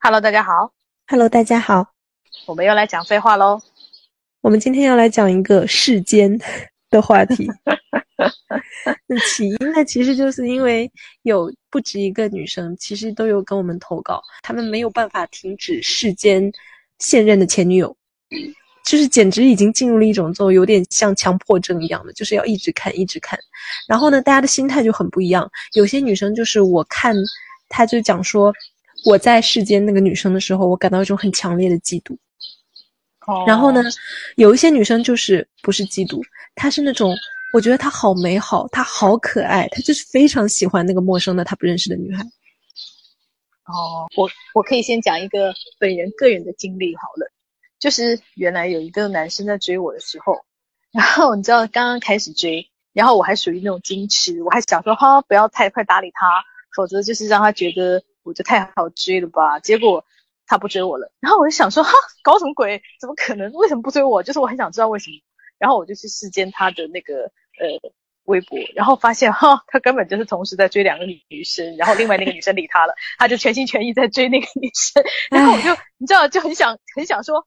Hello，大家好。Hello，大家好。我们又来讲废话喽。我们今天要来讲一个世间的话题。那起因呢，其实就是因为有不止一个女生，其实都有跟我们投稿，她们没有办法停止世间现任的前女友，就是简直已经进入了一种这种有点像强迫症一样的，就是要一直看，一直看。然后呢，大家的心态就很不一样。有些女生就是我看，她就讲说，我在世间那个女生的时候，我感到一种很强烈的嫉妒。哦然后呢，有一些女生就是不是嫉妒，她是那种我觉得她好美好，她好可爱，她就是非常喜欢那个陌生的她不认识的女孩。哦，我我可以先讲一个本人个人的经历好了，就是原来有一个男生在追我的时候，然后你知道刚刚开始追，然后我还属于那种矜持，我还想说哈不要太快搭理他，否则就是让他觉得我就太好追了吧。结果他不追我了，然后我就想说哈搞什么鬼？怎么可能？为什么不追我？就是我很想知道为什么。然后我就去视奸他的那个呃微博，然后发现哈，他根本就是同时在追两个女女生，然后另外那个女生理他了，他就全心全意在追那个女生，然后我就你知道就很想很想说，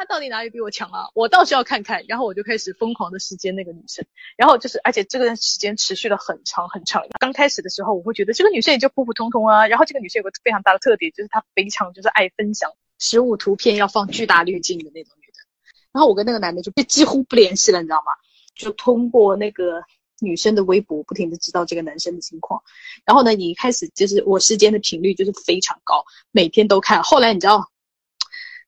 他到底哪里比我强啊？我倒是要看看，然后我就开始疯狂的视奸那个女生，然后就是而且这个时间持续了很长很长。刚开始的时候，我会觉得这个女生也就普普通通啊，然后这个女生有个非常大的特点，就是她非常就是爱分享实物图片，要放巨大滤镜的那种女的。然后我跟那个男的就几乎不联系了，你知道吗？就通过那个女生的微博，不停的知道这个男生的情况。然后呢，你一开始就是我时间的频率就是非常高，每天都看。后来你知道，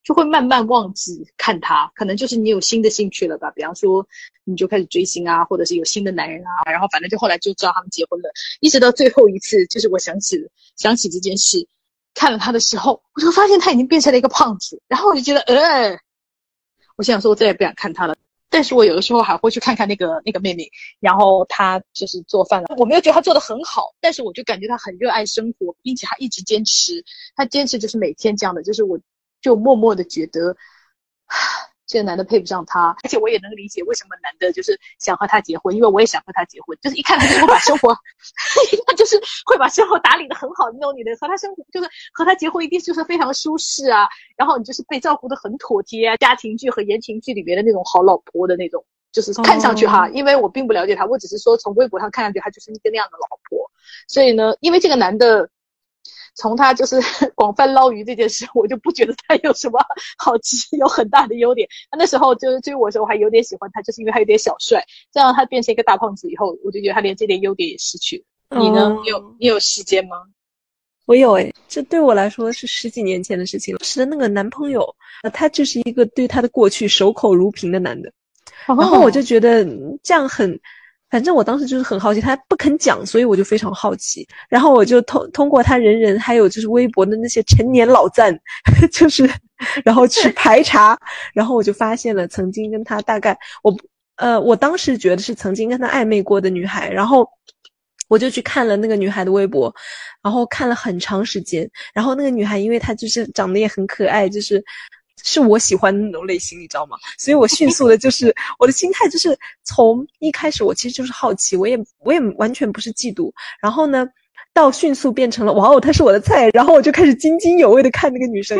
就会慢慢忘记看他，可能就是你有新的兴趣了吧？比方说，你就开始追星啊，或者是有新的男人啊，然后反正就后来就知道他们结婚了。一直到最后一次，就是我想起想起这件事，看了他的时候，我就发现他已经变成了一个胖子，然后我就觉得，呃。我想说，我再也不想看他了。但是我有的时候还会去看看那个那个妹妹，然后她就是做饭了。我没有觉得她做的很好，但是我就感觉她很热爱生活，并且她一直坚持。她坚持就是每天这样的，就是我就默默的觉得，这个男的配不上她。而且我也能理解为什么男的就是想和她结婚，因为我也想和她结婚。就是一看他就会把生活，他就是会把生活打理的很好的那种女的，和他生活就是和他结婚一定就是非常舒适啊。然后你就是被照顾的很妥帖啊，家庭剧和言情剧里面的那种好老婆的那种，就是看上去哈，因为我并不了解他，我只是说从微博上看上去他就是一个那样的老婆。所以呢，因为这个男的，从他就是 广泛捞鱼这件事，我就不觉得他有什么好奇，有很大的优点。他那时候就是追我的时候，我还有点喜欢他，就是因为他有点小帅。这样他变成一个大胖子以后，我就觉得他连这点优点也失去了。你呢？你有你有时间吗？我有诶，这对我来说是十几年前的事情了。是的那个男朋友，呃他就是一个对他的过去守口如瓶的男的，然后我就觉得嗯这样很，反正我当时就是很好奇，他不肯讲，所以我就非常好奇，然后我就通通过他人人还有就是微博的那些陈年老赞，就是然后去排查，然后我就发现了曾经跟他大概我呃我当时觉得是曾经跟他暧昧过的女孩，然后。我就去看了那个女孩的微博，然后看了很长时间。然后那个女孩，因为她就是长得也很可爱，就是是我喜欢的那种类型，你知道吗？所以我迅速的，就是我的心态就是从一开始我其实就是好奇，我也我也完全不是嫉妒。然后呢，到迅速变成了哇哦，她是我的菜，然后我就开始津津有味的看那个女生。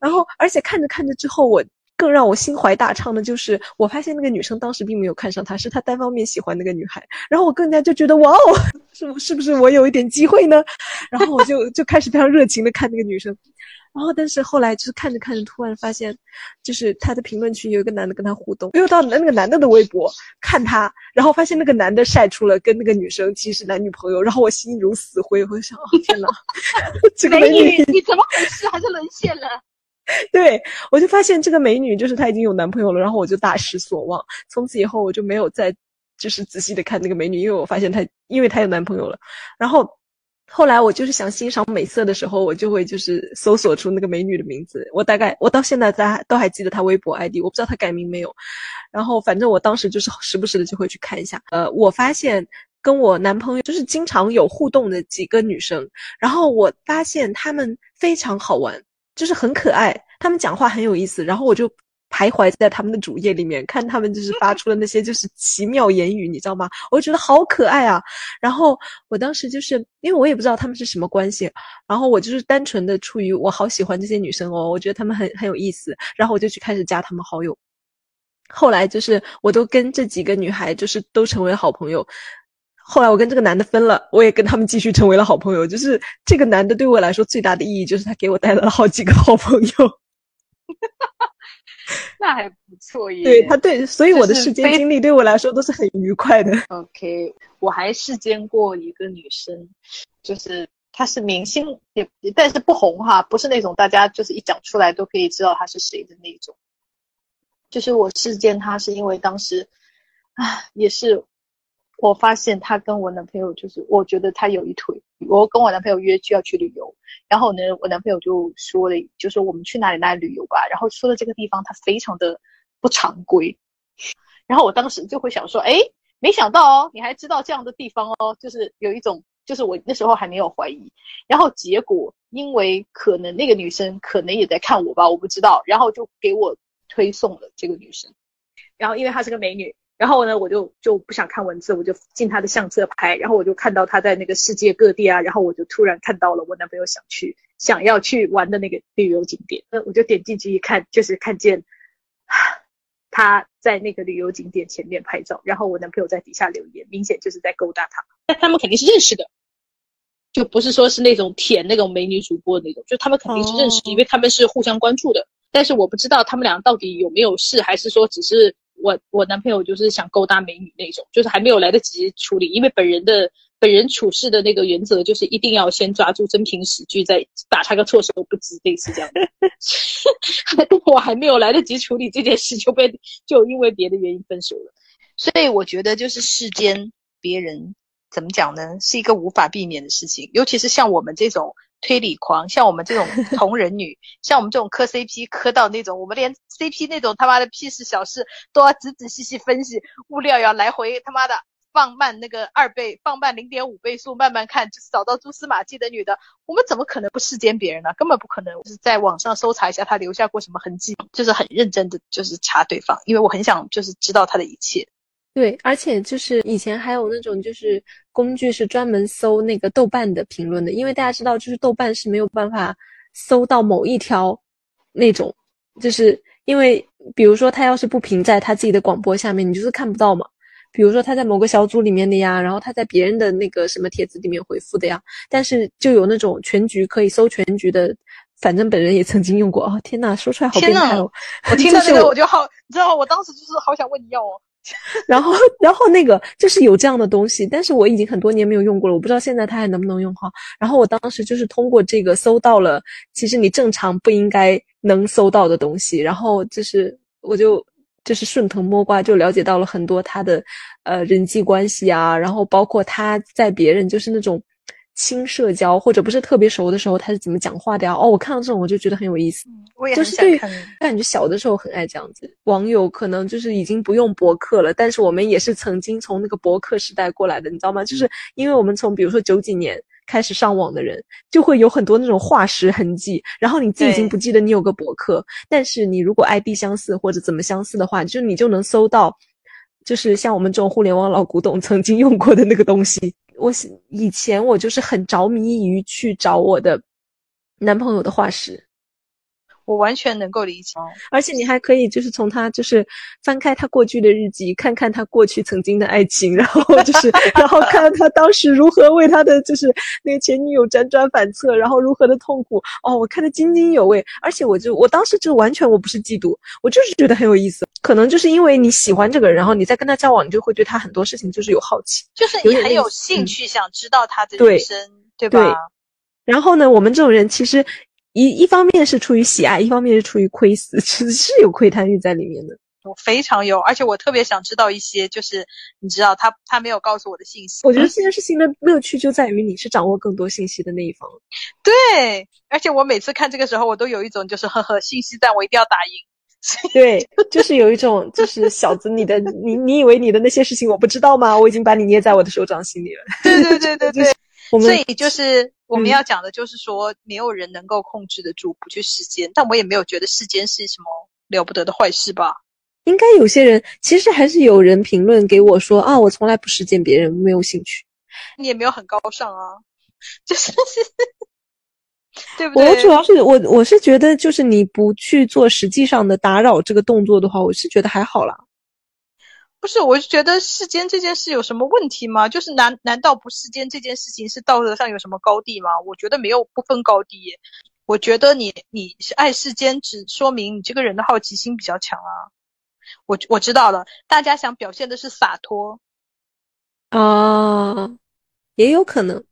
然后而且看着看着之后，我。更让我心怀大畅的就是，我发现那个女生当时并没有看上他，是他单方面喜欢那个女孩，然后我更加就觉得哇哦，是不是不是我有一点机会呢？然后我就就开始非常热情的看那个女生，然后但是后来就是看着看着，突然发现，就是他的评论区有一个男的跟他互动，又到那个男的的微博看他，然后发现那个男的晒出了跟那个女生其实男女朋友，然后我心如死灰，我就想，哦天呐，这个美女你怎么回事？还是沦陷了？对，我就发现这个美女就是她已经有男朋友了，然后我就大失所望。从此以后我就没有再就是仔细的看那个美女，因为我发现她因为她有男朋友了。然后后来我就是想欣赏美色的时候，我就会就是搜索出那个美女的名字。我大概我到现在在都还记得她微博 ID，我不知道她改名没有。然后反正我当时就是时不时的就会去看一下。呃，我发现跟我男朋友就是经常有互动的几个女生，然后我发现她们非常好玩。就是很可爱，她们讲话很有意思，然后我就徘徊在他们的主页里面，看他们就是 发出的那些就是奇妙言语，你知道吗？我就觉得好可爱啊。然后我当时就是因为我也不知道他们是什么关系，然后我就是单纯的出于我好喜欢这些女生哦，我觉得他们很很有意思，然后我就去开始加他们好友。后来就是我都跟这几个女孩就是都成为了好朋友。后来我跟这个男的分了，我也跟他们继续成为了好朋友。就是这个男的对我来说最大的意义，就是他给我带来了好几个好朋友。那还不错耶。对他对，所以我的世间经历对我来说都是很愉快的。OK，我还世间过一个女生，就是她是明星，也但是不红哈，不是那种大家就是一讲出来都可以知道她是谁的那种。就是我世间她是因为当时，啊，也是。我发现他跟我男朋友就是，我觉得他有一腿。我跟我男朋友约就要去旅游，然后呢，我男朋友就说了，就说我们去哪里哪里旅游吧。然后说的这个地方，它非常的不常规。然后我当时就会想说，哎，没想到哦，你还知道这样的地方哦，就是有一种，就是我那时候还没有怀疑。然后结果因为可能那个女生可能也在看我吧，我不知道，然后就给我推送了这个女生。然后因为她是个美女。然后呢，我就就不想看文字，我就进他的相册拍，然后我就看到他在那个世界各地啊，然后我就突然看到了我男朋友想去想要去玩的那个旅游景点，那我就点进去一看，就是看见他在那个旅游景点前面拍照，然后我男朋友在底下留言，明显就是在勾搭他。那他们肯定是认识的，就不是说是那种舔那种美女主播的那种，就他们肯定是认识，因为他们是互相关注的。但是我不知道他们俩到底有没有事，还是说只是。我我男朋友就是想勾搭美女那种，就是还没有来得及处理，因为本人的本人处事的那个原则就是一定要先抓住真凭实据，再打他个措手不及，类似这样的。我还没有来得及处理这件事，就被就因为别的原因分手了。所以我觉得就是世间别人怎么讲呢，是一个无法避免的事情，尤其是像我们这种。推理狂，像我们这种 同人女，像我们这种磕 CP 磕到那种，我们连 CP 那种他妈的屁事小事都要仔仔细细分析，物料要来回他妈的放慢那个二倍，放慢零点五倍速慢慢看，就是找到蛛丝马迹的女的，我们怎么可能不世间别人呢？根本不可能，就是在网上搜查一下他留下过什么痕迹，就是很认真的就是查对方，因为我很想就是知道他的一切。对，而且就是以前还有那种就是工具是专门搜那个豆瓣的评论的，因为大家知道，就是豆瓣是没有办法搜到某一条那种，就是因为比如说他要是不评在他自己的广播下面，你就是看不到嘛。比如说他在某个小组里面的呀，然后他在别人的那个什么帖子里面回复的呀，但是就有那种全局可以搜全局的，反正本人也曾经用过哦。天呐，说出来好变态哦！我听到 这个我就好，你知道我当时就是好想问你要哦。然后，然后那个就是有这样的东西，但是我已经很多年没有用过了，我不知道现在它还能不能用哈。然后我当时就是通过这个搜到了，其实你正常不应该能搜到的东西，然后就是我就就是顺藤摸瓜就了解到了很多他的呃人际关系啊，然后包括他在别人就是那种。轻社交或者不是特别熟的时候，他是怎么讲话的呀？哦，我看到这种我就觉得很有意思。我也就是对，感觉小的时候很爱这样子。网友可能就是已经不用博客了，但是我们也是曾经从那个博客时代过来的，你知道吗？就是因为我们从比如说九几年开始上网的人，就会有很多那种化石痕迹。然后你自己已经不记得你有个博客，但是你如果 ID 相似或者怎么相似的话，就你就能搜到，就是像我们这种互联网老古董曾经用过的那个东西。我以前我就是很着迷于去找我的男朋友的化石，我完全能够理解。而且你还可以就是从他就是翻开他过去的日记，看看他过去曾经的爱情，然后就是 然后看他当时如何为他的就是那个前女友辗转反侧，然后如何的痛苦。哦，我看得津津有味。而且我就我当时就完全我不是嫉妒，我就是觉得很有意思。可能就是因为你喜欢这个人，然后你在跟他交往，你就会对他很多事情就是有好奇，就是你很有兴趣想知道他的人生，对吧？然后呢，我们这种人其实一一方面是出于喜爱，一方面是出于窥私，其实是有窥探欲在里面的。我非常有，而且我特别想知道一些，就是你知道他他没有告诉我的信息。我觉得这件事情的乐趣就在于你是掌握更多信息的那一方。对，而且我每次看这个时候，我都有一种就是呵呵，信息战我一定要打赢。对，就是有一种，就是小子，你的你你以为你的那些事情我不知道吗？我已经把你捏在我的手掌心里了。对对对对对，所以就是我们要讲的，就是说没有人能够控制得住不去世间，但我也没有觉得世间是什么了不得的坏事吧？应该有些人，其实还是有人评论给我说啊，我从来不实践别人，没有兴趣。你也没有很高尚啊，就是 对不对？我主要是我我是觉得，就是你不去做实际上的打扰这个动作的话，我是觉得还好啦。不是，我就觉得世间这件事有什么问题吗？就是难难道不世间这件事情是道德上有什么高低吗？我觉得没有不分高低。我觉得你你是爱世间，只说明你这个人的好奇心比较强啊。我我知道了，大家想表现的是洒脱啊，也有可能。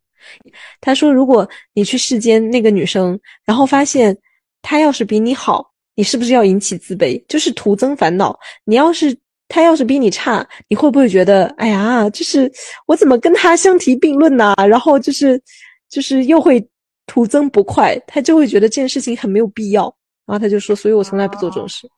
他说，如果你去世间那个女生，然后发现她要是比你好，你是不是要引起自卑？就是徒增烦恼。你要是。他要是比你差，你会不会觉得，哎呀，就是我怎么跟他相提并论呢？然后就是，就是又会徒增不快，他就会觉得这件事情很没有必要。然后他就说，所以我从来不做这种事。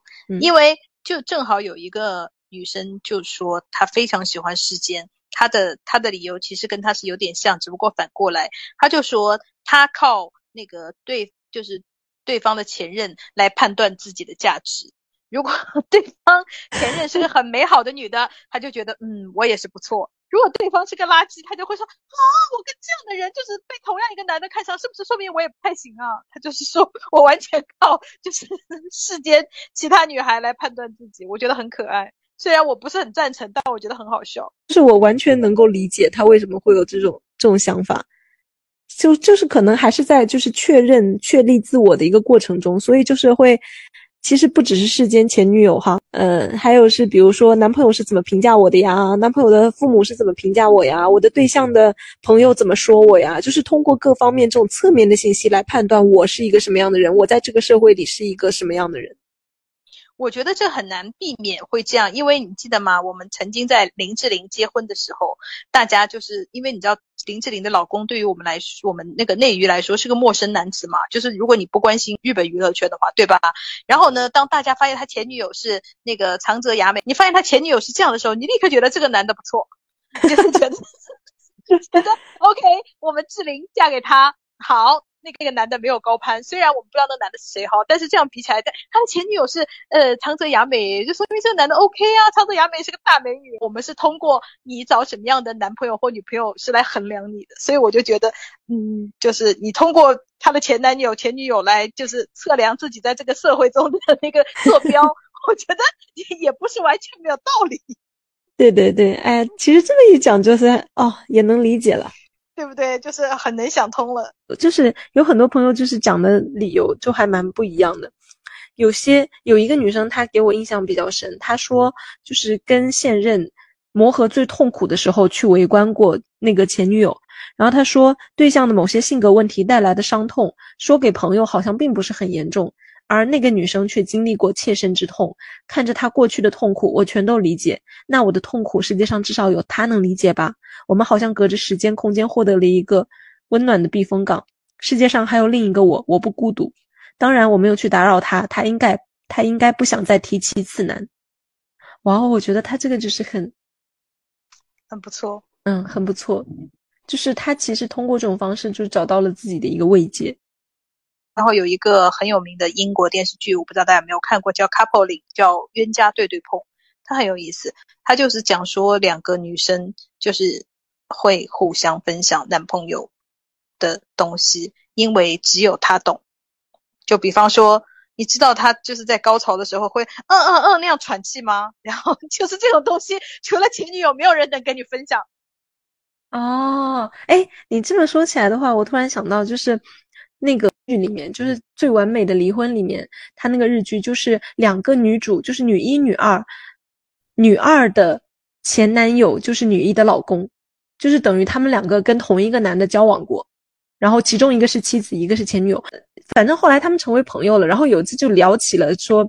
因为就正好有一个女生就说，她非常喜欢时间，她的她的理由其实跟她是有点像，只不过反过来，她就说她靠那个对，就是对方的前任来判断自己的价值。如果 对方前任是个很美好的女的，他就觉得嗯，我也是不错。如果对方是个垃圾，他就会说啊，我跟这样的人就是被同样一个男的看上，是不是说明我也不太行啊？他就是说我完全靠就是 世间其他女孩来判断自己，我觉得很可爱。虽然我不是很赞成，但我觉得很好笑。就是我完全能够理解他为什么会有这种这种想法，就就是可能还是在就是确认确立自我的一个过程中，所以就是会。其实不只是世间前女友哈，嗯，还有是比如说男朋友是怎么评价我的呀？男朋友的父母是怎么评价我呀？我的对象的朋友怎么说我呀？就是通过各方面这种侧面的信息来判断我是一个什么样的人，我在这个社会里是一个什么样的人。我觉得这很难避免会这样，因为你记得吗？我们曾经在林志玲结婚的时候，大家就是因为你知道林志玲的老公对于我们来说，我们那个内娱来说是个陌生男子嘛。就是如果你不关心日本娱乐圈的话，对吧？然后呢，当大家发现他前女友是那个长泽雅美，你发现他前女友是这样的时候，你立刻觉得这个男的不错，就是觉得 就觉得 OK，我们志玲嫁给他好。那个那个男的没有高攀，虽然我们不知道那男的是谁哈，但是这样比起来，他的前女友是呃长泽雅美，就说明这个男的 OK 啊，长泽雅美是个大美女。我们是通过你找什么样的男朋友或女朋友是来衡量你的，所以我就觉得，嗯，就是你通过他的前男友、前女友来就是测量自己在这个社会中的那个坐标，我觉得也也不是完全没有道理。对对对，哎，其实这么一讲，就是哦，也能理解了。对不对？就是很能想通了。就是有很多朋友就是讲的理由就还蛮不一样的。有些有一个女生，她给我印象比较深。她说，就是跟现任磨合最痛苦的时候去围观过那个前女友。然后她说，对象的某些性格问题带来的伤痛，说给朋友好像并不是很严重。而那个女生却经历过切身之痛，看着她过去的痛苦，我全都理解。那我的痛苦，世界上至少有她能理解吧？我们好像隔着时间空间获得了一个温暖的避风港。世界上还有另一个我，我不孤独。当然，我没有去打扰他，他应该，他应该不想再提起此男。哇哦，我觉得他这个就是很，很不错，嗯，很不错。就是他其实通过这种方式，就找到了自己的一个慰藉。然后有一个很有名的英国电视剧，我不知道大家有没有看过，叫《Coupling》，叫冤家对对碰，它很有意思。它就是讲说两个女生就是会互相分享男朋友的东西，因为只有他懂。就比方说，你知道他就是在高潮的时候会嗯嗯嗯那样喘气吗？然后就是这种东西，除了前女友，没有人能跟你分享。哦，哎，你这么说起来的话，我突然想到就是。那个剧里面就是《最完美的离婚》里面，他那个日剧就是两个女主，就是女一、女二，女二的前男友就是女一的老公，就是等于他们两个跟同一个男的交往过，然后其中一个是妻子，一个是前女友，反正后来他们成为朋友了，然后有一次就聊起了说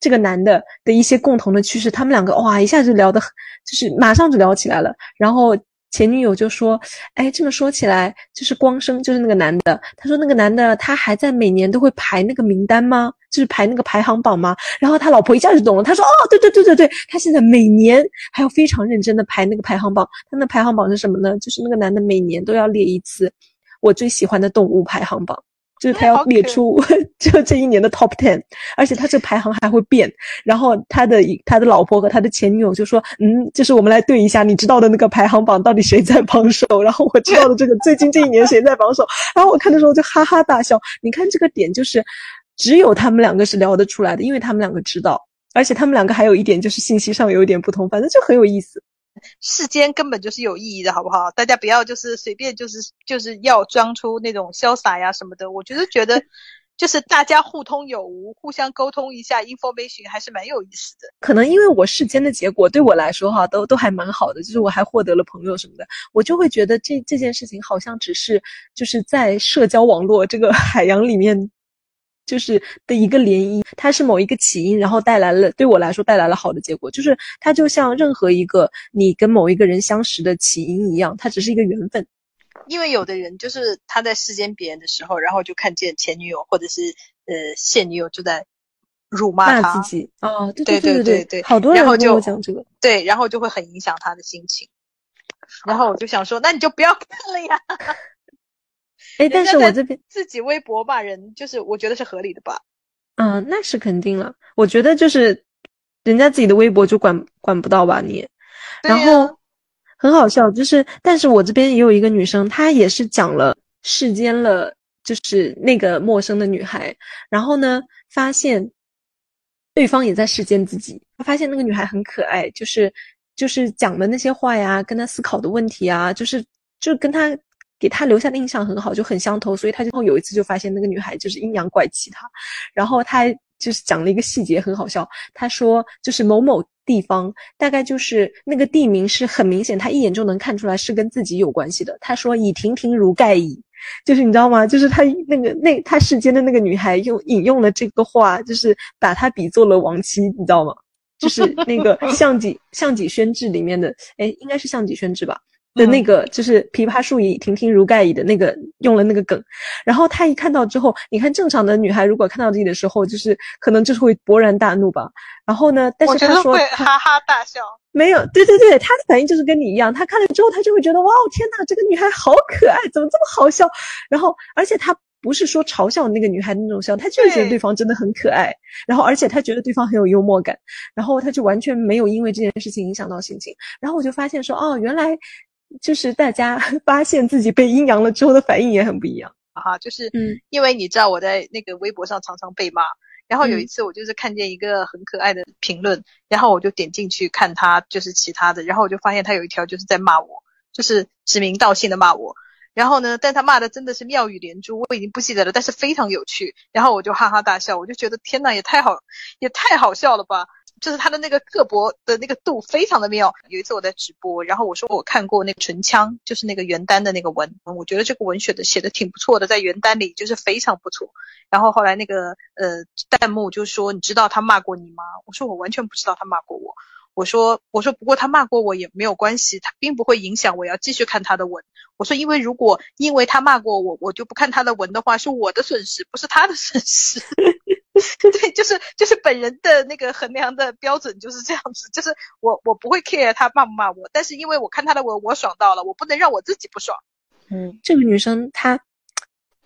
这个男的的一些共同的趋势，他们两个哇一下就聊的，就是马上就聊起来了，然后。前女友就说：“哎，这么说起来，就是光生，就是那个男的。他说那个男的，他还在每年都会排那个名单吗？就是排那个排行榜吗？然后他老婆一下就懂了。他说：哦，对对对对对，他现在每年还要非常认真的排那个排行榜。他那排行榜是什么呢？就是那个男的每年都要列一次我最喜欢的动物排行榜。就是他要列出 就这一年的 top ten，而且他这排行还会变。然后他的他的老婆和他的前女友就说：“嗯，就是我们来对一下，你知道的那个排行榜到底谁在榜首？然后我知道的这个最近这一年谁在榜首？然后我看的时候就哈哈大笑。你看这个点就是，只有他们两个是聊得出来的，因为他们两个知道，而且他们两个还有一点就是信息上有一点不同，反正就很有意思。”世间根本就是有意义的，好不好？大家不要就是随便就是就是要装出那种潇洒呀什么的。我觉得觉得就是大家互通有无，互相沟通一下，information 还是蛮有意思的。可能因为我世间的结果对我来说哈，都都还蛮好的，就是我还获得了朋友什么的，我就会觉得这这件事情好像只是就是在社交网络这个海洋里面。就是的一个涟漪，它是某一个起因，然后带来了对我来说带来了好的结果。就是它就像任何一个你跟某一个人相识的起因一样，它只是一个缘分。因为有的人就是他在世间别人的时候，然后就看见前女友或者是呃现女友就在辱骂他自己。哦，对对对对，好多人跟我讲这个。对，然后就会很影响他的心情。然后我就想说，那你就不要看了呀。哎，但是我这边自己微博骂人，就是我觉得是合理的吧？嗯，那是肯定了。我觉得就是人家自己的微博就管管不到吧你。然后很好笑，就是但是我这边也有一个女生，她也是讲了世间了，就是那个陌生的女孩。然后呢，发现对方也在世间自己。她发现那个女孩很可爱，就是就是讲的那些话呀，跟她思考的问题啊，就是就跟她。给他留下的印象很好，就很相投，所以他就有一次就发现那个女孩就是阴阳怪气他，然后他就是讲了一个细节很好笑，他说就是某某地方大概就是那个地名是很明显，他一眼就能看出来是跟自己有关系的。他说以亭亭如盖矣，就是你知道吗？就是他那个那他世间的那个女孩用引用了这个话，就是把他比作了亡妻，你知道吗？就是那个 《项脊项脊轩志》里面的，哎，应该是《项脊轩志》吧。的那个就是“枇杷树矣，亭亭如盖矣”的那个用了那个梗，然后他一看到之后，你看正常的女孩如果看到这里的时候，就是可能就是会勃然大怒吧。然后呢，但是他说会哈哈大笑，没有，对对对，他的反应就是跟你一样，他看了之后他就会觉得哇哦天呐，这个女孩好可爱，怎么这么好笑？然后而且他不是说嘲笑那个女孩的那种笑，他就是觉得对方真的很可爱。然后而且他觉得对方很有幽默感，然后他就完全没有因为这件事情影响到心情。然后我就发现说哦，原来。就是大家 发现自己被阴阳了之后的反应也很不一样。啊，就是嗯，因为你知道我在那个微博上常常被骂，然后有一次我就是看见一个很可爱的评论，然后我就点进去看他就是其他的，然后我就发现他有一条就是在骂我，就是指名道姓的骂我，然后呢，但他骂的真的是妙语连珠，我已经不记得了，但是非常有趣，然后我就哈哈大笑，我就觉得天呐，也太好，也太好笑了吧。就是他的那个刻薄的那个度非常的妙。有一次我在直播，然后我说我看过那个唇枪，就是那个原单的那个文，我觉得这个文选的写的挺不错的，在原单里就是非常不错。然后后来那个呃弹幕就说你知道他骂过你吗？我说我完全不知道他骂过我。我说我说不过他骂过我也没有关系，他并不会影响我要继续看他的文。我说因为如果因为他骂过我，我就不看他的文的话，是我的损失，不是他的损失。对，就是就是本人的那个衡量的标准就是这样子，就是我我不会 care 他骂不骂我，但是因为我看他的文我爽到了，我不能让我自己不爽。嗯，这个女生她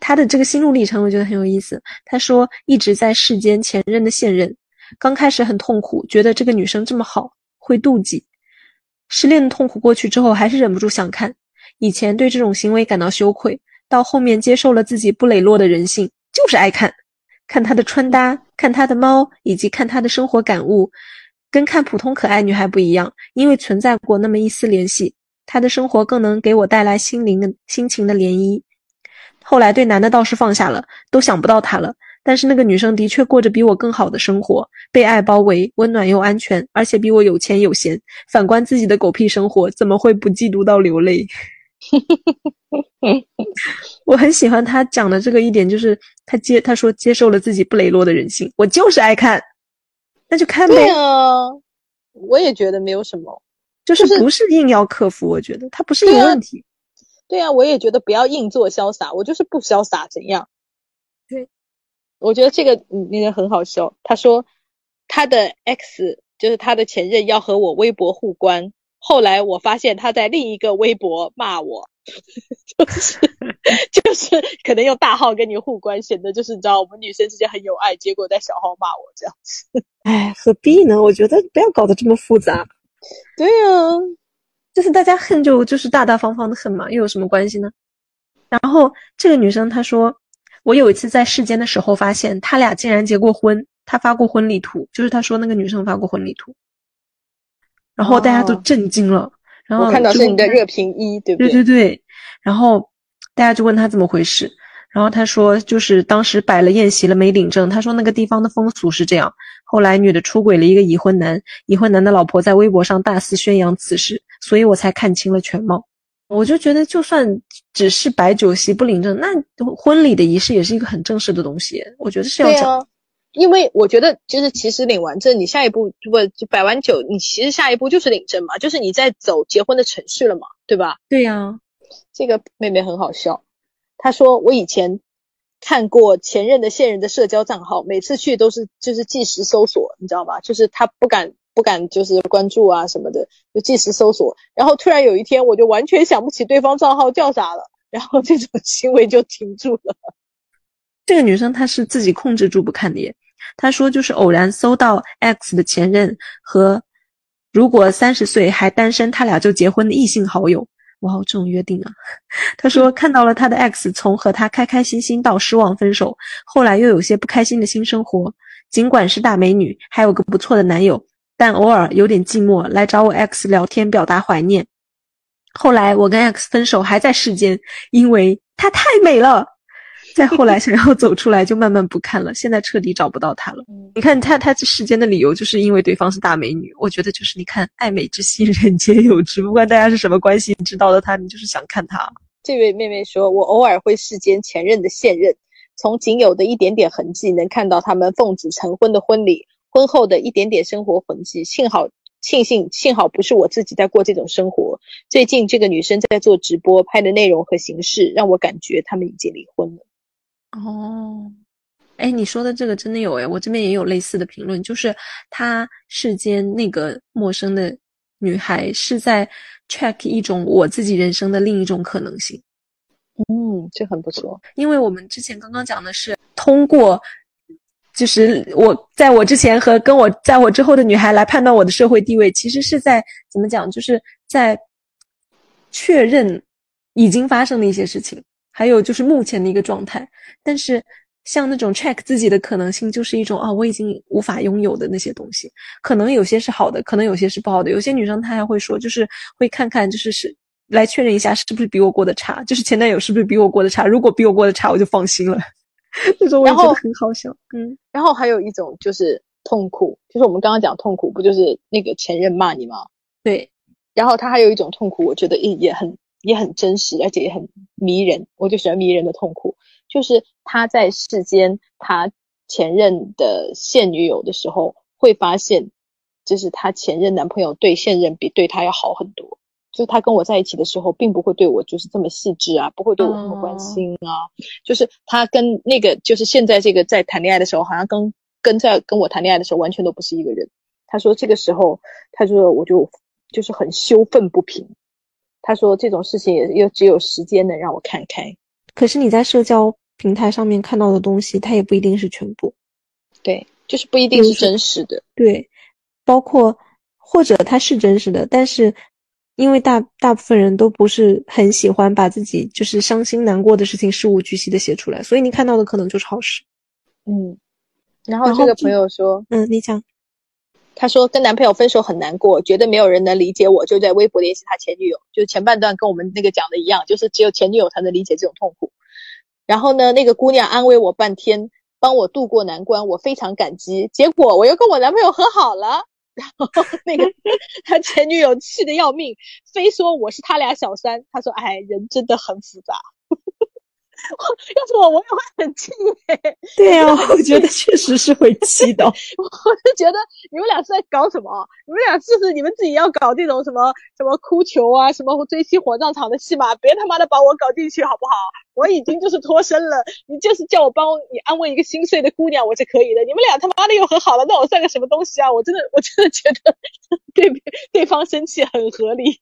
她的这个心路历程我觉得很有意思。她说一直在世间前任的现任，刚开始很痛苦，觉得这个女生这么好，会妒忌。失恋的痛苦过去之后，还是忍不住想看。以前对这种行为感到羞愧，到后面接受了自己不磊落的人性，就是爱看。看她的穿搭，看她的猫，以及看她的生活感悟，跟看普通可爱女孩不一样，因为存在过那么一丝联系，她的生活更能给我带来心灵的心情的涟漪。后来对男的倒是放下了，都想不到他了。但是那个女生的确过着比我更好的生活，被爱包围，温暖又安全，而且比我有钱有闲。反观自己的狗屁生活，怎么会不嫉妒到流泪？我很喜欢他讲的这个一点，就是他接他说接受了自己不磊落的人性，我就是爱看，那就看呗。对啊，我也觉得没有什么，就是不是硬要克服，我觉得他不是一个问题。对啊，我也觉得不要硬做潇洒，我就是不潇洒，怎样？对，我觉得这个那个很好笑。他说他的 X 就是他的前任要和我微博互关。后来我发现他在另一个微博骂我，就是就是可能用大号跟你互关，显得就是你知道我们女生之间很有爱，结果在小号骂我这样子。哎，何必呢？我觉得不要搞得这么复杂。对呀，就是大家恨就就是大大方方的恨嘛，又有什么关系呢？然后这个女生她说，我有一次在世间的时候发现他俩竟然结过婚，他发过婚礼图，就是她说那个女生发过婚礼图。然后大家都震惊了，然后我看到是你的热评一，对不对？对对对。然后大家就问他怎么回事，然后他说就是当时摆了宴席了没领证，他说那个地方的风俗是这样。后来女的出轨了一个已婚男，已婚男的老婆在微博上大肆宣扬此事，所以我才看清了全貌。我就觉得就算只是摆酒席不领证，那婚礼的仪式也是一个很正式的东西，我觉得是要讲。因为我觉得，就是其实领完证，你下一步不就摆完酒，你其实下一步就是领证嘛，就是你在走结婚的程序了嘛，对吧？对呀，这个妹妹很好笑，她说我以前看过前任的现任的社交账号，每次去都是就是即时搜索，你知道吗？就是她不敢不敢就是关注啊什么的，就即时搜索。然后突然有一天，我就完全想不起对方账号叫啥了，然后这种行为就停住了。这个女生她是自己控制住不看的耶。他说，就是偶然搜到 X 的前任和如果三十岁还单身，他俩就结婚的异性好友。哇，这种约定啊！他说看到了他的 X 从和他开开心心到失望分手，后来又有些不开心的新生活。尽管是大美女，还有个不错的男友，但偶尔有点寂寞，来找我 X 聊天表达怀念。后来我跟 X 分手还在世间，因为她太美了。再后来想要走出来，就慢慢不看了。现在彻底找不到他了。你看他，他这世间的理由就是因为对方是大美女。我觉得就是你看，爱美之心，人皆有之。不管大家是什么关系，你知道的他，你就是想看他。这位妹妹说：“我偶尔会世间前任的现任，从仅有的一点点痕迹，能看到他们奉子成婚的婚礼，婚后的一点点生活痕迹。幸好，庆幸，幸好不是我自己在过这种生活。最近这个女生在做直播，拍的内容和形式让我感觉他们已经离婚了。”哦，哎，你说的这个真的有哎，我这边也有类似的评论，就是他世间那个陌生的女孩是在 check 一种我自己人生的另一种可能性。嗯，这很不错，因为我们之前刚刚讲的是通过，就是我在我之前和跟我在我之后的女孩来判断我的社会地位，其实是在怎么讲，就是在确认已经发生的一些事情。还有就是目前的一个状态，但是像那种 check 自己的可能性，就是一种啊，我已经无法拥有的那些东西，可能有些是好的，可能有些是不好的。有些女生她还会说，就是会看看，就是是来确认一下是不是比我过得差，就是前男友是不是比我过得差。如果比我过得差，我就放心了。这种我觉得很好笑。嗯，然后还有一种就是痛苦，就是我们刚刚讲痛苦，不就是那个前任骂你吗？对。然后他还有一种痛苦，我觉得也也很。也很真实，而且也很迷人。我就喜欢迷人的痛苦，就是他在世间，他前任的现女友的时候，会发现，就是他前任男朋友对现任比对他要好很多。就是他跟我在一起的时候，并不会对我就是这么细致啊，不会对我那么关心啊。就是他跟那个，就是现在这个在谈恋爱的时候，好像跟跟在跟我谈恋爱的时候，完全都不是一个人。他说这个时候，他说我就就是很羞愤不平。他说这种事情也又只有时间能让我看开，可是你在社交平台上面看到的东西，它也不一定是全部，对，就是不一定是真实的，对，包括或者它是真实的，但是因为大大部分人都不是很喜欢把自己就是伤心难过的事情事无巨细的写出来，所以你看到的可能就是好事，嗯，然后这个朋友说，嗯，你讲。她说跟男朋友分手很难过，觉得没有人能理解我，就在微博联系他前女友。就前半段跟我们那个讲的一样，就是只有前女友才能理解这种痛苦。然后呢，那个姑娘安慰我半天，帮我度过难关，我非常感激。结果我又跟我男朋友和好了，然后那个 他前女友气得要命，非说我是他俩小三。他说：“哎，人真的很复杂。” 要是我，我也会很气耶。对啊，我觉得确实是会气的。我就觉得你们俩是在搞什么？你们俩是不是你们自己要搞这种什么什么哭球啊，什么追妻火葬场的戏码？别他妈的把我搞进去好不好？我已经就是脱身了，你就是叫我帮你安慰一个心碎的姑娘，我是可以的。你们俩他妈的又和好了，那我算个什么东西啊？我真的，我真的觉得对对方生气很合理。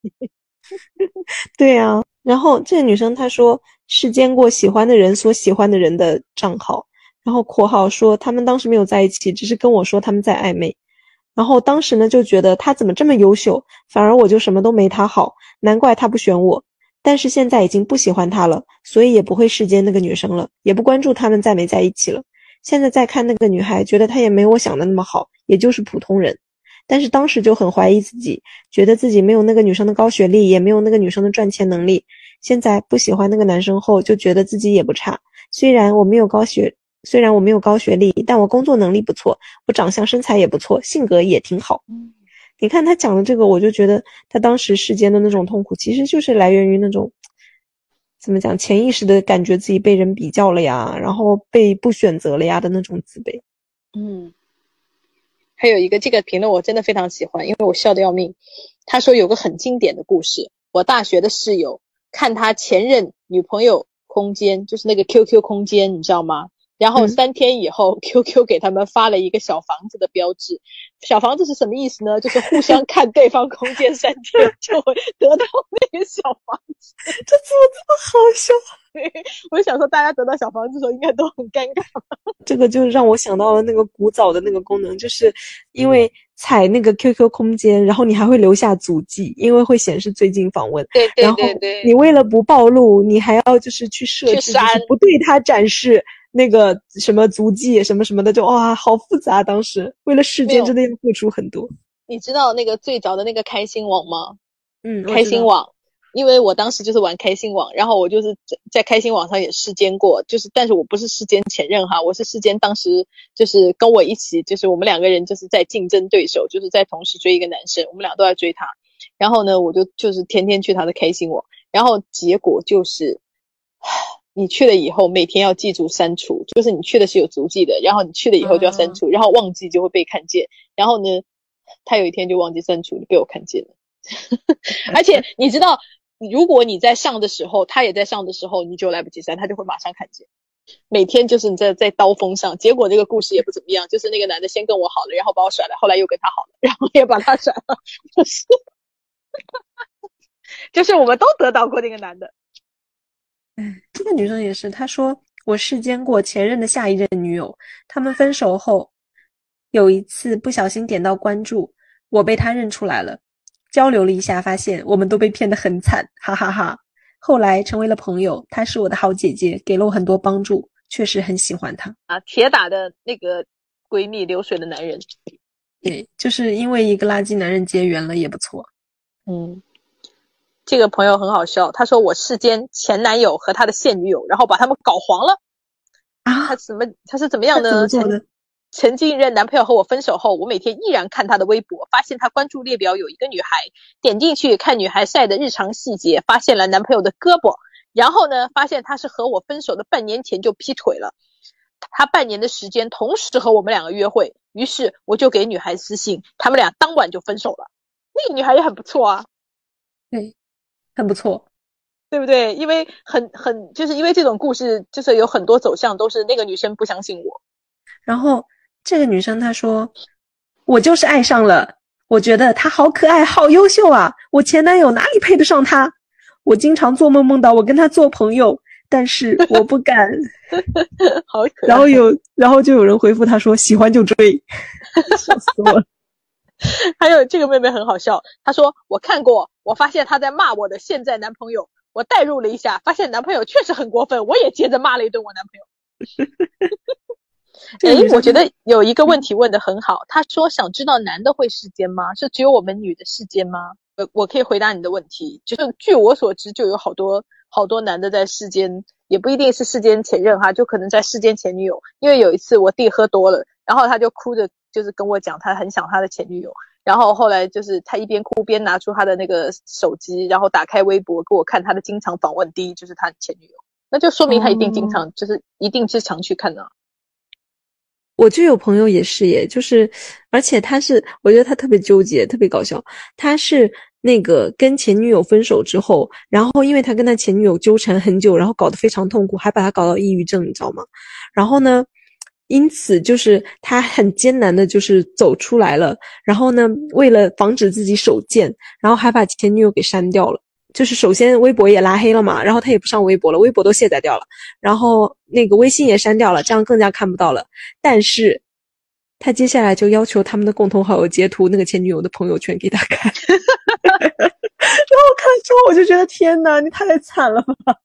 对呀，然后这个女生她说是见过喜欢的人所喜欢的人的账号，然后括号说他们当时没有在一起，只是跟我说他们在暧昧，然后当时呢就觉得他怎么这么优秀，反而我就什么都没他好，难怪他不选我。但是现在已经不喜欢他了，所以也不会世间那个女生了，也不关注他们在没在一起了。现在再看那个女孩，觉得她也没我想的那么好，也就是普通人。但是当时就很怀疑自己，觉得自己没有那个女生的高学历，也没有那个女生的赚钱能力。现在不喜欢那个男生后，就觉得自己也不差。虽然我没有高学，虽然我没有高学历，但我工作能力不错，我长相身材也不错，性格也挺好。你看他讲的这个，我就觉得他当时世间的那种痛苦，其实就是来源于那种怎么讲，潜意识的感觉自己被人比较了呀，然后被不选择了呀的那种自卑。嗯。还有一个这个评论我真的非常喜欢，因为我笑得要命。他说有个很经典的故事，我大学的室友看他前任女朋友空间，就是那个 QQ 空间，你知道吗？然后三天以后，QQ 给他们发了一个小房子的标志。小房子是什么意思呢？就是互相看对方空间三天 就会得到那个小房子。这怎么这么好笑？我就想说，大家得到小房子的时候应该都很尴尬。这个就让我想到了那个古早的那个功能，就是因为踩那个 QQ 空间，然后你还会留下足迹，因为会显示最近访问。对对对对。你为了不暴露，你还要就是去设置，不对它展示那个什么足迹什么什么的，就哇，好复杂。当时为了世间真的要付出很多。你知道那个最早的那个开心网吗？嗯，开心网。因为我当时就是玩开心网，然后我就是在在开心网上也世间过，就是但是我不是世间前任哈，我是世间当时就是跟我一起，就是我们两个人就是在竞争对手，就是在同时追一个男生，我们俩都在追他，然后呢，我就就是天天去他的开心网，然后结果就是，你去了以后每天要记住删除，就是你去的是有足迹的，然后你去了以后就要删除，然后忘记就会被看见，然后呢，他有一天就忘记删除，被我看见了，而且你知道。如果你在上的时候，他也在上的时候，你就来不及删，他就会马上看见。每天就是你在在刀锋上，结果这个故事也不怎么样，就是那个男的先跟我好了，然后把我甩了，后来又跟他好了，然后也把他甩了，就是，就是我们都得到过那个男的。哎，这个女生也是，她说我视见过前任的下一任女友，他们分手后有一次不小心点到关注，我被他认出来了。交流了一下，发现我们都被骗得很惨，哈哈哈。后来成为了朋友，她是我的好姐姐，给了我很多帮助，确实很喜欢她啊。铁打的那个闺蜜，流水的男人，对，就是因为一个垃圾男人结缘了，也不错。嗯，这个朋友很好笑，他说我世间前男友和他的现女友，然后把他们搞黄了啊？他怎么他是怎么样的？曾经一任男朋友和我分手后，我每天依然看他的微博，发现他关注列表有一个女孩，点进去看女孩晒的日常细节，发现了男朋友的胳膊，然后呢，发现他是和我分手的半年前就劈腿了，他半年的时间同时和我们两个约会，于是我就给女孩私信，他们俩当晚就分手了。那个女孩也很不错啊，对，很不错，对不对？因为很很就是因为这种故事，就是有很多走向都是那个女生不相信我，然后。这个女生她说：“我就是爱上了，我觉得他好可爱，好优秀啊！我前男友哪里配得上他？我经常做梦梦到我跟他做朋友，但是我不敢。好可爱。然后有，然后就有人回复他说：喜欢就追，笑死我了。还有这个妹妹很好笑，她说我看过，我发现她在骂我的现在男朋友，我代入了一下，发现男朋友确实很过分，我也接着骂了一顿我男朋友。”哎，我觉得有一个问题问的很好。他说想知道男的会世间吗？是只有我们女的世间吗？呃，我可以回答你的问题。就是据我所知，就有好多好多男的在世间，也不一定是世间前任哈，就可能在世间前女友。因为有一次我弟喝多了，然后他就哭着就是跟我讲，他很想他的前女友。然后后来就是他一边哭边拿出他的那个手机，然后打开微博给我看他的经常访问，第一就是他前女友。那就说明他一定经常，就是一定是常去看的。我就有朋友也是耶，就是，而且他是，我觉得他特别纠结，特别搞笑。他是那个跟前女友分手之后，然后因为他跟他前女友纠缠很久，然后搞得非常痛苦，还把他搞到抑郁症，你知道吗？然后呢，因此就是他很艰难的，就是走出来了。然后呢，为了防止自己手贱，然后还把前女友给删掉了。就是首先微博也拉黑了嘛，然后他也不上微博了，微博都卸载掉了，然后那个微信也删掉了，这样更加看不到了。但是，他接下来就要求他们的共同好友截图那个前女友的朋友圈给他看，然后看之后我就觉得天呐，你太惨了吧！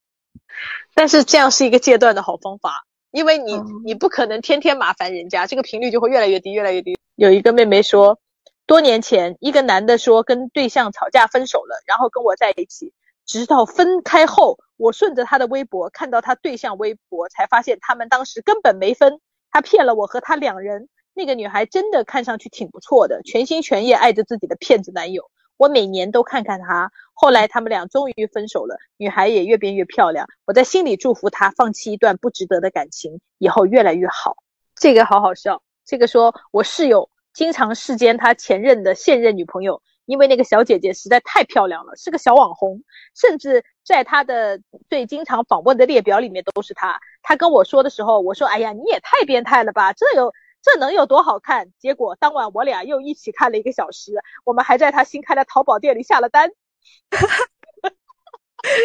但是这样是一个戒断的好方法，因为你你不可能天天麻烦人家，这个频率就会越来越低，越来越低。有一个妹妹说。多年前，一个男的说跟对象吵架分手了，然后跟我在一起。直到分开后，我顺着他的微博看到他对象微博，才发现他们当时根本没分。他骗了我和他两人。那个女孩真的看上去挺不错的，全心全意爱着自己的骗子男友。我每年都看看他。后来他们俩终于分手了，女孩也越变越漂亮。我在心里祝福他放弃一段不值得的感情，以后越来越好。这个好好笑。这个说我室友。经常视奸他前任的现任女朋友，因为那个小姐姐实在太漂亮了，是个小网红，甚至在他的最经常访问的列表里面都是她。他跟我说的时候，我说：“哎呀，你也太变态了吧，这有这能有多好看？”结果当晚我俩又一起看了一个小时，我们还在他新开的淘宝店里下了单。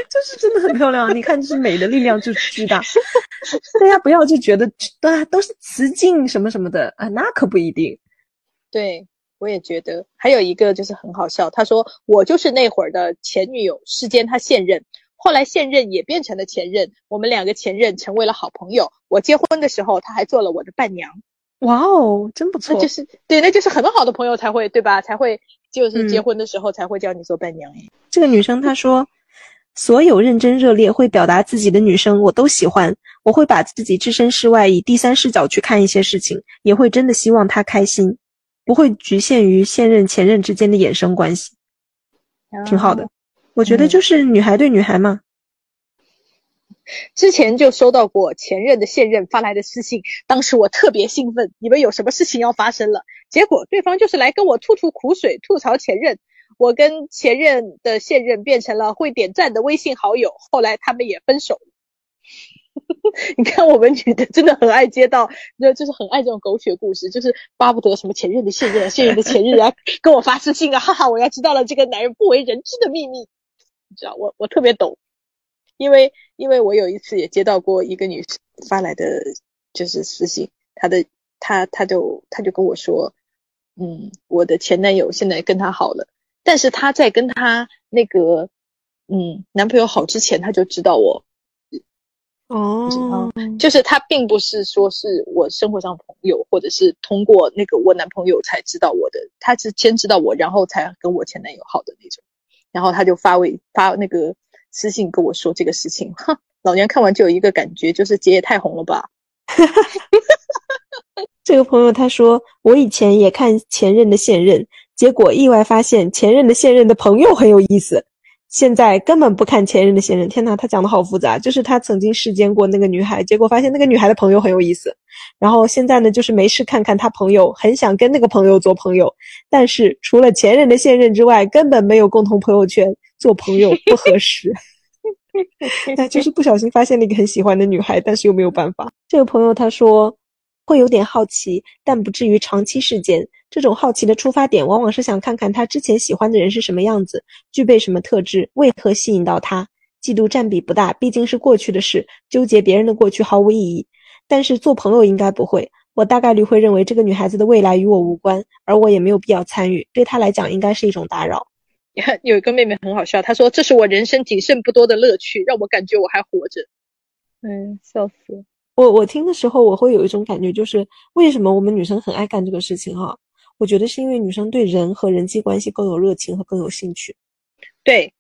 就是真的很漂亮，你看，就是美的力量就是巨大。大家不要就觉得对都是雌竞什么什么的啊，那可不一定。对，我也觉得还有一个就是很好笑。他说我就是那会儿的前女友，世间他现任，后来现任也变成了前任，我们两个前任成为了好朋友。我结婚的时候，他还做了我的伴娘。哇哦，真不错。那就是对，那就是很好的朋友才会对吧？才会就是结婚的时候才会叫你做伴娘。这个女生她说，所有认真热烈会表达自己的女生我都喜欢，我会把自己置身事外，以第三视角去看一些事情，也会真的希望她开心。不会局限于现任前任之间的衍生关系，挺好的。我觉得就是女孩对女孩嘛。之前就收到过前任的现任发来的私信，当时我特别兴奋，以为有什么事情要发生了。结果对方就是来跟我吐吐苦水，吐槽前任。我跟前任的现任变成了会点赞的微信好友，后来他们也分手了。你看，我们女的真的很爱接到，就就是很爱这种狗血故事，就是巴不得什么前任的现任、现任的前任啊，跟我发私信啊，哈哈，我要知道了这个男人不为人知的秘密，你知道，我我特别懂，因为因为我有一次也接到过一个女生发来的就是私信，她的她她就她就跟我说，嗯，我的前男友现在跟她好了，但是她在跟她那个嗯男朋友好之前，她就知道我。哦，就是他并不是说是我生活上朋友，或者是通过那个我男朋友才知道我的，他是先知道我，然后才跟我前男友好的那种。然后他就发微发那个私信跟我说这个事情，哼，老娘看完就有一个感觉，就是姐也太红了吧。这个朋友他说，我以前也看前任的现任，结果意外发现前任的现任的朋友很有意思。现在根本不看前任的现任，天呐，他讲的好复杂。就是他曾经视奸过那个女孩，结果发现那个女孩的朋友很有意思。然后现在呢，就是没事看看他朋友，很想跟那个朋友做朋友，但是除了前任的现任之外，根本没有共同朋友圈，做朋友不合适。那就是不小心发现了一个很喜欢的女孩，但是又没有办法。这个朋友他说会有点好奇，但不至于长期事件。这种好奇的出发点，往往是想看看他之前喜欢的人是什么样子，具备什么特质，为何吸引到他。嫉妒占比不大，毕竟是过去的事，纠结别人的过去毫无意义。但是做朋友应该不会，我大概率会认为这个女孩子的未来与我无关，而我也没有必要参与，对她来讲应该是一种打扰。有一个妹妹很好笑，她说：“这是我人生仅剩不多的乐趣，让我感觉我还活着。”嗯，笑死我！我听的时候，我会有一种感觉，就是为什么我们女生很爱干这个事情哈？我觉得是因为女生对人和人际关系更有热情和更有兴趣。对，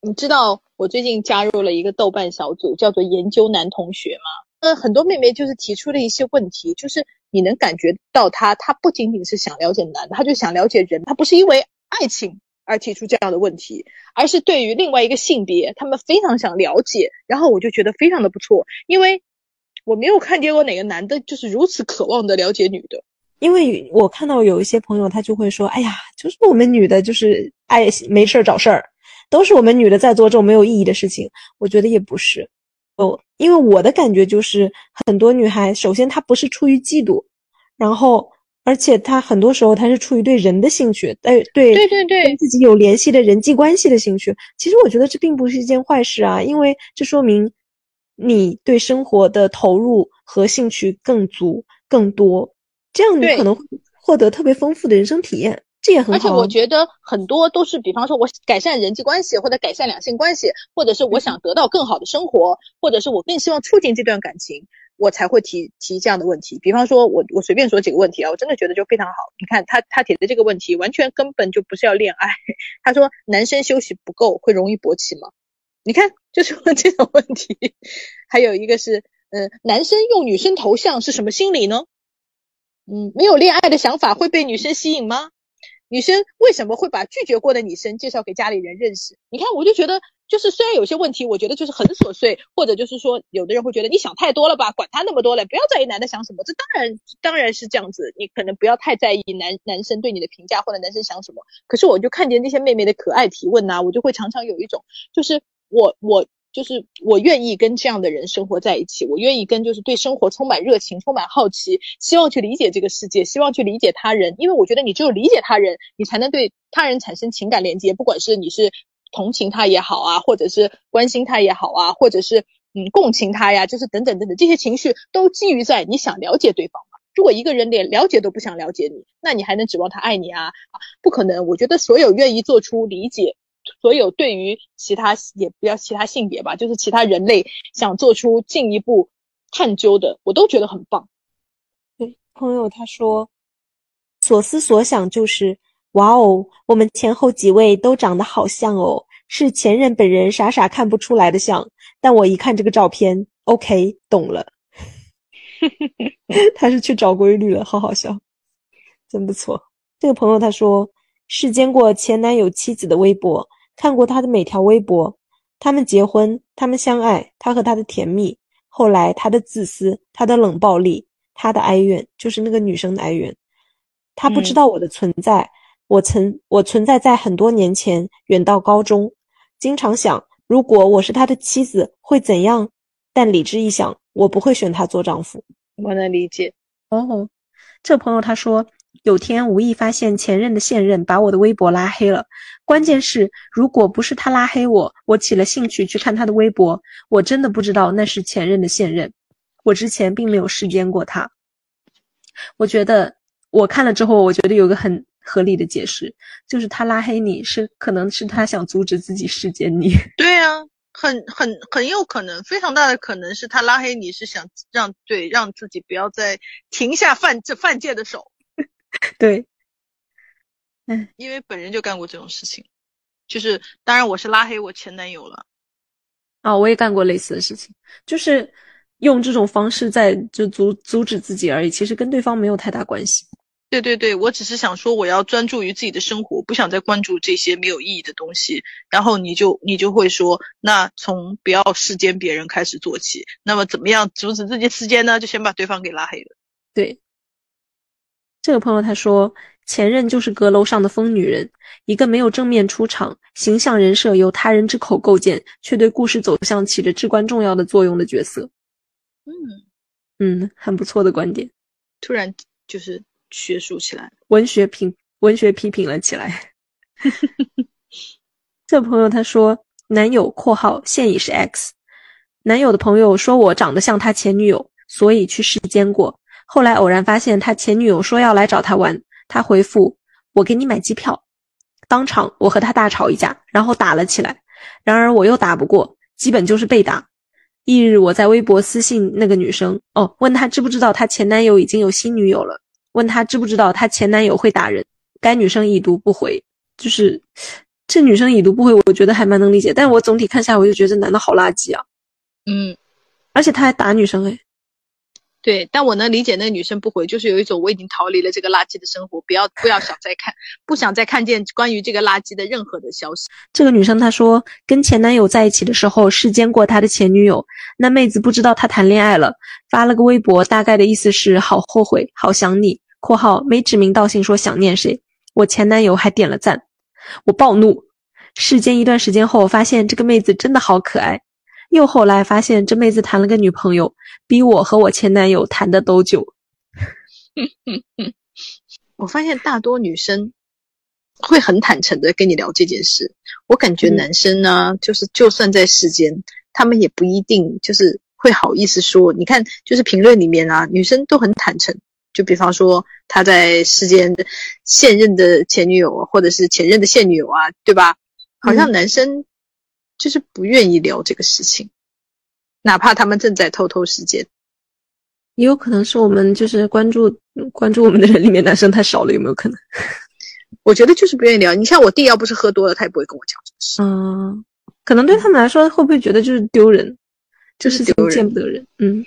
你知道我最近加入了一个豆瓣小组，叫做“研究男同学”吗？呃，很多妹妹就是提出了一些问题，就是你能感觉到她，她不仅仅是想了解男的，她就想了解人，她不是因为爱情而提出这样的问题，而是对于另外一个性别，他们非常想了解。然后我就觉得非常的不错，因为我没有看见过哪个男的就是如此渴望的了解女的。因为我看到有一些朋友，他就会说：“哎呀，就是我们女的，就是爱没事儿找事儿，都是我们女的在做这种没有意义的事情。”我觉得也不是，哦，因为我的感觉就是，很多女孩，首先她不是出于嫉妒，然后而且他很多时候他是出于对人的兴趣，对对对对对，跟自己有联系的人际关系的兴趣。其实我觉得这并不是一件坏事啊，因为这说明你对生活的投入和兴趣更足、更多。这样你可能会获得特别丰富的人生体验，这也很好。而且我觉得很多都是，比方说我改善人际关系，或者改善两性关系，或者是我想得到更好的生活，或者是我更希望促进这段感情，我才会提提这样的问题。比方说，我我随便说几个问题啊，我真的觉得就非常好。你看他他提的这个问题，完全根本就不是要恋爱。他说男生休息不够会容易勃起吗？你看就是问这种问题。还有一个是，嗯，男生用女生头像是什么心理呢？嗯，没有恋爱的想法会被女生吸引吗？女生为什么会把拒绝过的女生介绍给家里人认识？你看，我就觉得，就是虽然有些问题，我觉得就是很琐碎，或者就是说，有的人会觉得你想太多了吧，管他那么多了，不要在意男的想什么。这当然当然是这样子，你可能不要太在意男男生对你的评价或者男生想什么。可是我就看见那些妹妹的可爱提问呐，我就会常常有一种，就是我我。就是我愿意跟这样的人生活在一起，我愿意跟就是对生活充满热情、充满好奇，希望去理解这个世界，希望去理解他人。因为我觉得你只有理解他人，你才能对他人产生情感连接。不管是你是同情他也好啊，或者是关心他也好啊，或者是嗯共情他呀，就是等等等等，这些情绪都基于在你想了解对方嘛。如果一个人连了解都不想了解你，那你还能指望他爱你啊？不可能。我觉得所有愿意做出理解。所有对于其他也不要其他性别吧，就是其他人类想做出进一步探究的，我都觉得很棒。对，朋友他说，所思所想就是，哇哦，我们前后几位都长得好像哦，是前任本人傻傻看不出来的像，但我一看这个照片，OK，懂了。他是去找规律了，好好笑，真不错。这个朋友他说。视奸过前男友妻子的微博，看过他的每条微博。他们结婚，他们相爱，他和他的甜蜜。后来他的自私，他的冷暴力，他的哀怨，就是那个女生的哀怨。他不知道我的存在，我曾我存在在很多年前，远到高中，经常想，如果我是他的妻子会怎样？但理智一想，我不会选他做丈夫。我能理解。哦，这朋友他说。有天无意发现前任的现任把我的微博拉黑了，关键是如果不是他拉黑我，我起了兴趣去看他的微博，我真的不知道那是前任的现任。我之前并没有视奸过他。我觉得我看了之后，我觉得有个很合理的解释，就是他拉黑你是可能是他想阻止自己视奸你。对啊，很很很有可能，非常大的可能是他拉黑你是想让对让自己不要再停下犯这犯贱的手。对，嗯，因为本人就干过这种事情，就是当然我是拉黑我前男友了，啊，我也干过类似的事情，就是用这种方式在就阻阻止自己而已，其实跟对方没有太大关系。对对对，我只是想说我要专注于自己的生活，不想再关注这些没有意义的东西。然后你就你就会说，那从不要世间别人开始做起。那么怎么样阻止自己世间呢？就先把对方给拉黑了。对。这个朋友他说，前任就是阁楼上的疯女人，一个没有正面出场、形象人设由他人之口构建，却对故事走向起着至关重要的作用的角色。嗯嗯，很不错的观点。突然就是学术起来，文学评文学批评了起来。这朋友他说，男友（括号现已是 X），男友的朋友说我长得像他前女友，所以去世监过。后来偶然发现他前女友说要来找他玩，他回复我给你买机票。当场我和他大吵一架，然后打了起来。然而我又打不过，基本就是被打。翌日我在微博私信那个女生，哦，问她知不知道她前男友已经有新女友了，问她知不知道她前男友会打人。该女生已读不回，就是这女生已读不回，我觉得还蛮能理解。但是我总体看下来，我就觉得这男的好垃圾啊。嗯，而且他还打女生，哎。对，但我能理解那个女生不回，就是有一种我已经逃离了这个垃圾的生活，不要不要想再看，不想再看见关于这个垃圾的任何的消息。这个女生她说，跟前男友在一起的时候视奸过她的前女友，那妹子不知道他谈恋爱了，发了个微博，大概的意思是好后悔，好想你（括号没指名道姓说想念谁）。我前男友还点了赞，我暴怒。视奸一段时间后，发现这个妹子真的好可爱。又后来发现这妹子谈了个女朋友，比我和我前男友谈的都久。我发现大多女生会很坦诚的跟你聊这件事。我感觉男生呢，就是就算在世间，他们也不一定就是会好意思说。你看，就是评论里面啊，女生都很坦诚。就比方说他在世间现任的前女友，或者是前任的现女友啊，对吧？好像男生。就是不愿意聊这个事情，哪怕他们正在偷偷时间，也有可能是我们就是关注关注我们的人里面男生太少了，有没有可能？我觉得就是不愿意聊。你像我弟，要不是喝多了，他也不会跟我讲这个事。嗯，可能对他们来说，会不会觉得就是丢人？就是丢人，见不得人。嗯，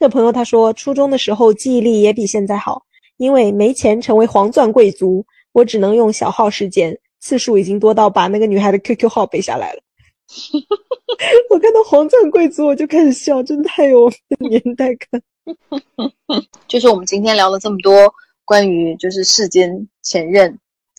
这朋友他说，初中的时候记忆力也比现在好，因为没钱成为黄钻贵族，我只能用小号时间，次数已经多到把那个女孩的 QQ 号背下来了。我看到黄钻贵族，我就开始笑，真的太有年代感。就是我们今天聊了这么多关于就是世间前任，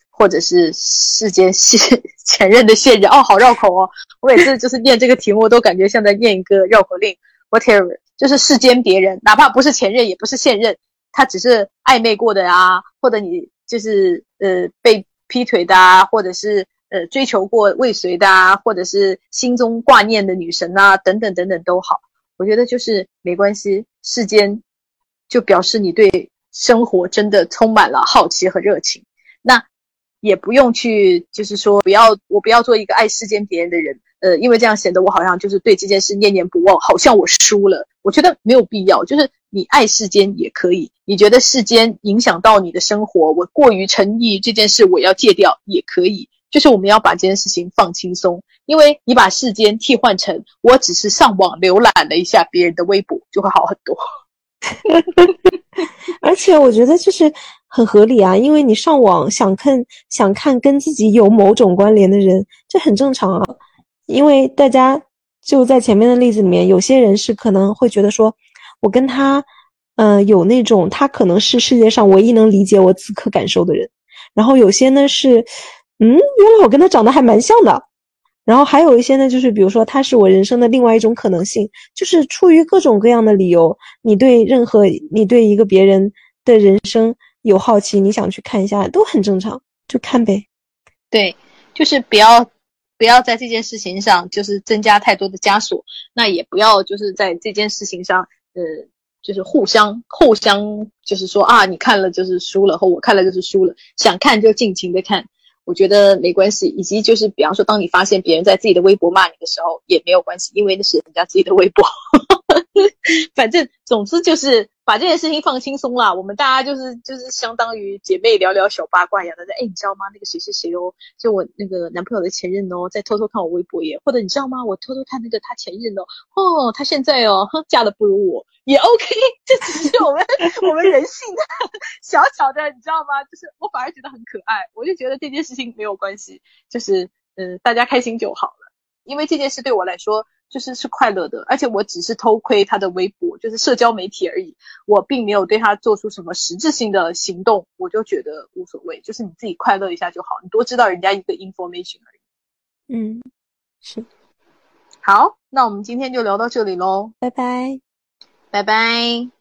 或者是世间现前任的现任，哦，好绕口哦！我每次就是念这个题目，都感觉像在念一个绕口令。Whatever，就是世间别人，哪怕不是前任，也不是现任，他只是暧昧过的啊，或者你就是呃被劈腿的啊，或者是。呃，追求过未遂的啊，或者是心中挂念的女神啊，等等等等都好，我觉得就是没关系。世间就表示你对生活真的充满了好奇和热情，那也不用去，就是说不要我不要做一个爱世间别人的人，呃，因为这样显得我好像就是对这件事念念不忘，好像我输了。我觉得没有必要，就是你爱世间也可以，你觉得世间影响到你的生活，我过于沉溺这件事，我要戒掉也可以。就是我们要把这件事情放轻松，因为你把世间替换成我只是上网浏览了一下别人的微博，就会好很多。而且我觉得就是很合理啊，因为你上网想看想看跟自己有某种关联的人，这很正常啊。因为大家就在前面的例子里面，有些人是可能会觉得说，我跟他，嗯，有那种他可能是世界上唯一能理解我此刻感受的人，然后有些呢是。嗯，原来我跟他长得还蛮像的。然后还有一些呢，就是比如说他是我人生的另外一种可能性，就是出于各种各样的理由，你对任何你对一个别人的人生有好奇，你想去看一下，都很正常，就看呗。对，就是不要不要在这件事情上就是增加太多的枷锁，那也不要就是在这件事情上，呃，就是互相互相就是说啊，你看了就是输了，和我看了就是输了，想看就尽情的看。我觉得没关系，以及就是比方说，当你发现别人在自己的微博骂你的时候，也没有关系，因为那是人家自己的微博。反正总之就是把这件事情放轻松啦。我们大家就是就是相当于姐妹聊聊小八卦一样的。哎，你知道吗？那个谁谁谁哦，就我那个男朋友的前任哦，在偷偷看我微博耶。或者你知道吗？我偷偷看那个他前任哦，哦，他现在哦，哼嫁的不如我。也 OK，这只是我们我们人性的小小的，你知道吗？就是我反而觉得很可爱，我就觉得这件事情没有关系，就是嗯，大家开心就好了。因为这件事对我来说就是是快乐的，而且我只是偷窥他的微博，就是社交媒体而已，我并没有对他做出什么实质性的行动，我就觉得无所谓，就是你自己快乐一下就好，你多知道人家一个 information 而已。嗯，是。好，那我们今天就聊到这里喽，拜拜。拜拜。